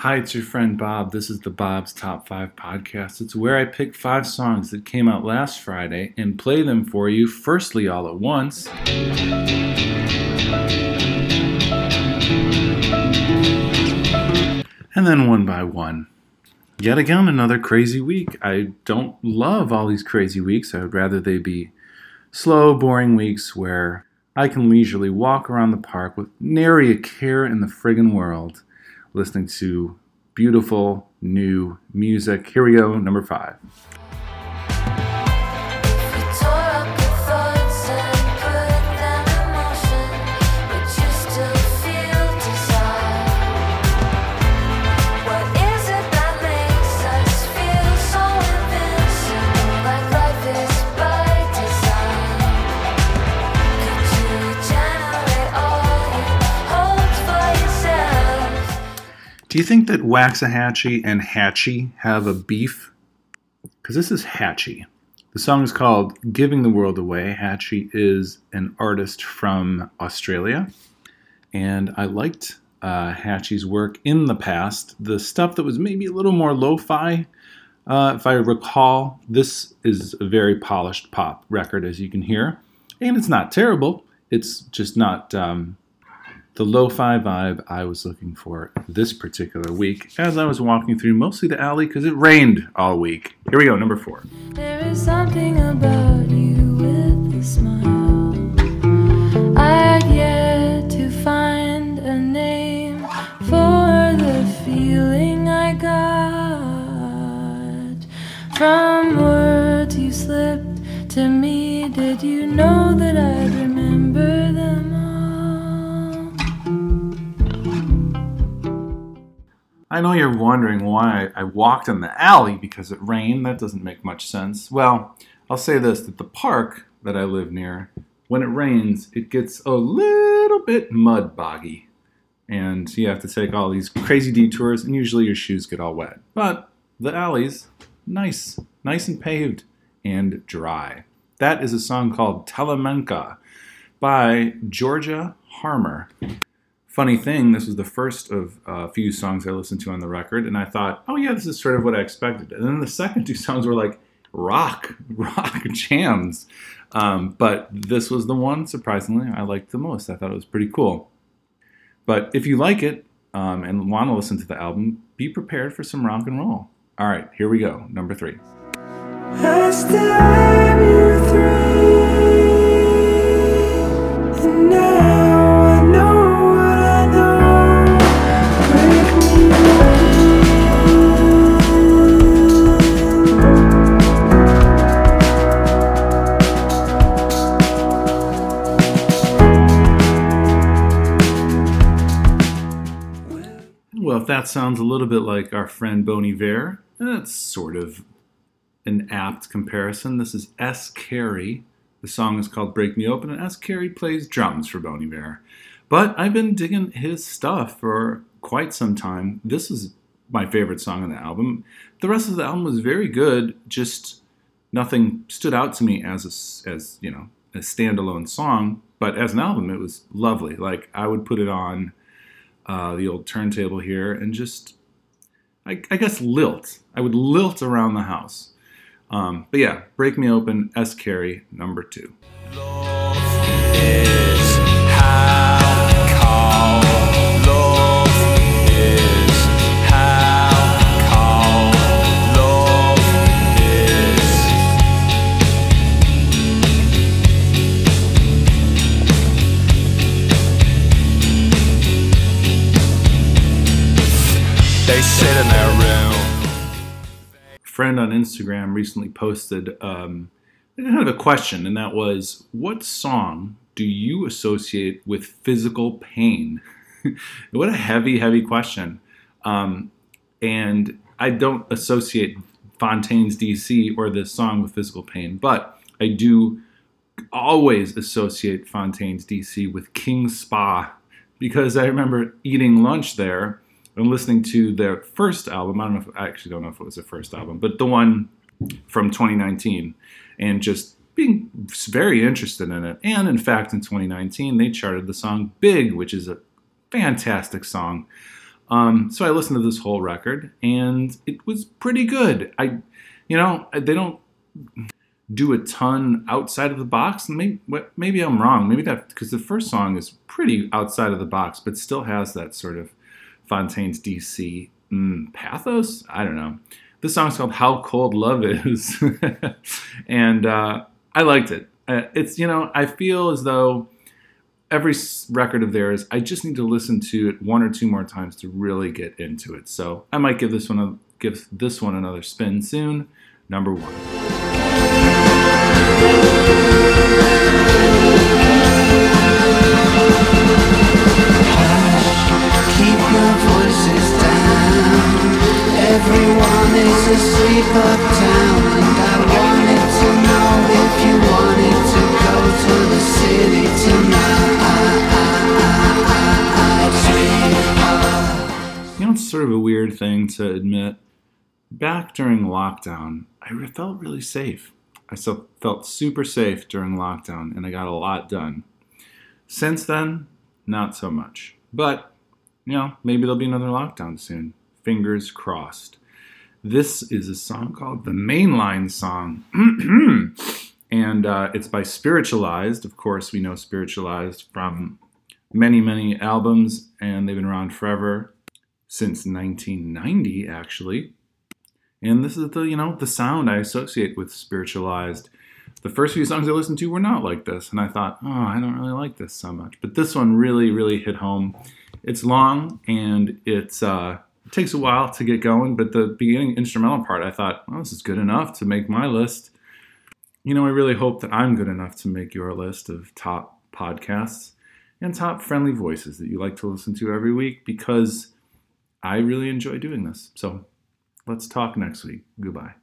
Hi, it's your friend Bob. This is the Bob's Top 5 podcast. It's where I pick five songs that came out last Friday and play them for you, firstly, all at once. And then one by one. Yet again, another crazy week. I don't love all these crazy weeks. I would rather they be slow, boring weeks where I can leisurely walk around the park with nary a care in the friggin' world listening to beautiful new music. Here we go, number five. Do you think that Waxahatchee and Hatchie have a beef? Because this is Hatchie. The song is called Giving the World Away. Hatchie is an artist from Australia. And I liked uh, Hatchie's work in the past. The stuff that was maybe a little more lo fi, uh, if I recall, this is a very polished pop record, as you can hear. And it's not terrible, it's just not. Um, the lo-fi vibe I was looking for this particular week as I was walking through mostly the alley because it rained all week. Here we go, number four. There is something about you with a smile. I had yet to find a name for the feeling I got from words you slipped to me. Did you know I know you're wondering why I walked in the alley because it rained. That doesn't make much sense. Well, I'll say this that the park that I live near, when it rains, it gets a little bit mud boggy. And you have to take all these crazy detours, and usually your shoes get all wet. But the alley's nice, nice and paved and dry. That is a song called Telemenka by Georgia Harmer funny thing, this was the first of a few songs I listened to on the record, and I thought, oh yeah, this is sort of what I expected. And then the second two songs were like rock, rock jams. Um, but this was the one, surprisingly, I liked the most. I thought it was pretty cool. But if you like it um, and want to listen to the album, be prepared for some rock and roll. All right, here we go. Number three. That sounds a little bit like our friend Bon Iver, that's sort of an apt comparison. This is S. Carey. The song is called Break Me Open, and S. Carey plays drums for Bon Iver. But I've been digging his stuff for quite some time. This is my favorite song on the album. The rest of the album was very good, just nothing stood out to me as a, as, you know, a standalone song, but as an album it was lovely. Like I would put it on uh, the old turntable here and just, I, I, guess, lilt. I would lilt around the house. Um, but yeah, Break Me Open, S. Carey, number two. They sit in their room. Friend on Instagram recently posted um, kind of a question, and that was, "What song do you associate with physical pain?" what a heavy, heavy question. Um, and I don't associate Fontaines DC or this song with physical pain, but I do always associate Fontaines DC with King Spa because I remember eating lunch there and listening to their first album. I don't know if I actually don't know if it was their first album, but the one from 2019, and just being very interested in it. And in fact, in 2019, they charted the song "Big," which is a fantastic song. Um, so I listened to this whole record, and it was pretty good. I, you know, they don't do a ton outside of the box. Maybe, maybe I'm wrong. Maybe that because the first song is pretty outside of the box, but still has that sort of Fontaines DC mm, pathos. I don't know. This song's called "How Cold Love Is," and uh, I liked it. Uh, it's you know I feel as though every record of theirs, I just need to listen to it one or two more times to really get into it. So I might give this one a, give this one another spin soon. Number one. Voices down. Everyone is asleep uptown, and I wanted to know if you wanted to go to the city tonight. You know, it's sort of a weird thing to admit. Back during lockdown, I felt really safe. I felt super safe during lockdown, and I got a lot done. Since then, not so much. But, you know, maybe there'll be another lockdown soon. Fingers crossed. This is a song called the Mainline Song. and uh, it's by Spiritualized. Of course, we know Spiritualized from many, many albums, and they've been around forever since 1990, actually. And this is the, you know, the sound I associate with Spiritualized. The first few songs I listened to were not like this, and I thought, oh, I don't really like this so much. But this one really, really hit home. It's long and it's uh, it takes a while to get going, but the beginning instrumental part, I thought, oh, this is good enough to make my list. You know, I really hope that I'm good enough to make your list of top podcasts and top friendly voices that you like to listen to every week because I really enjoy doing this. So let's talk next week. Goodbye.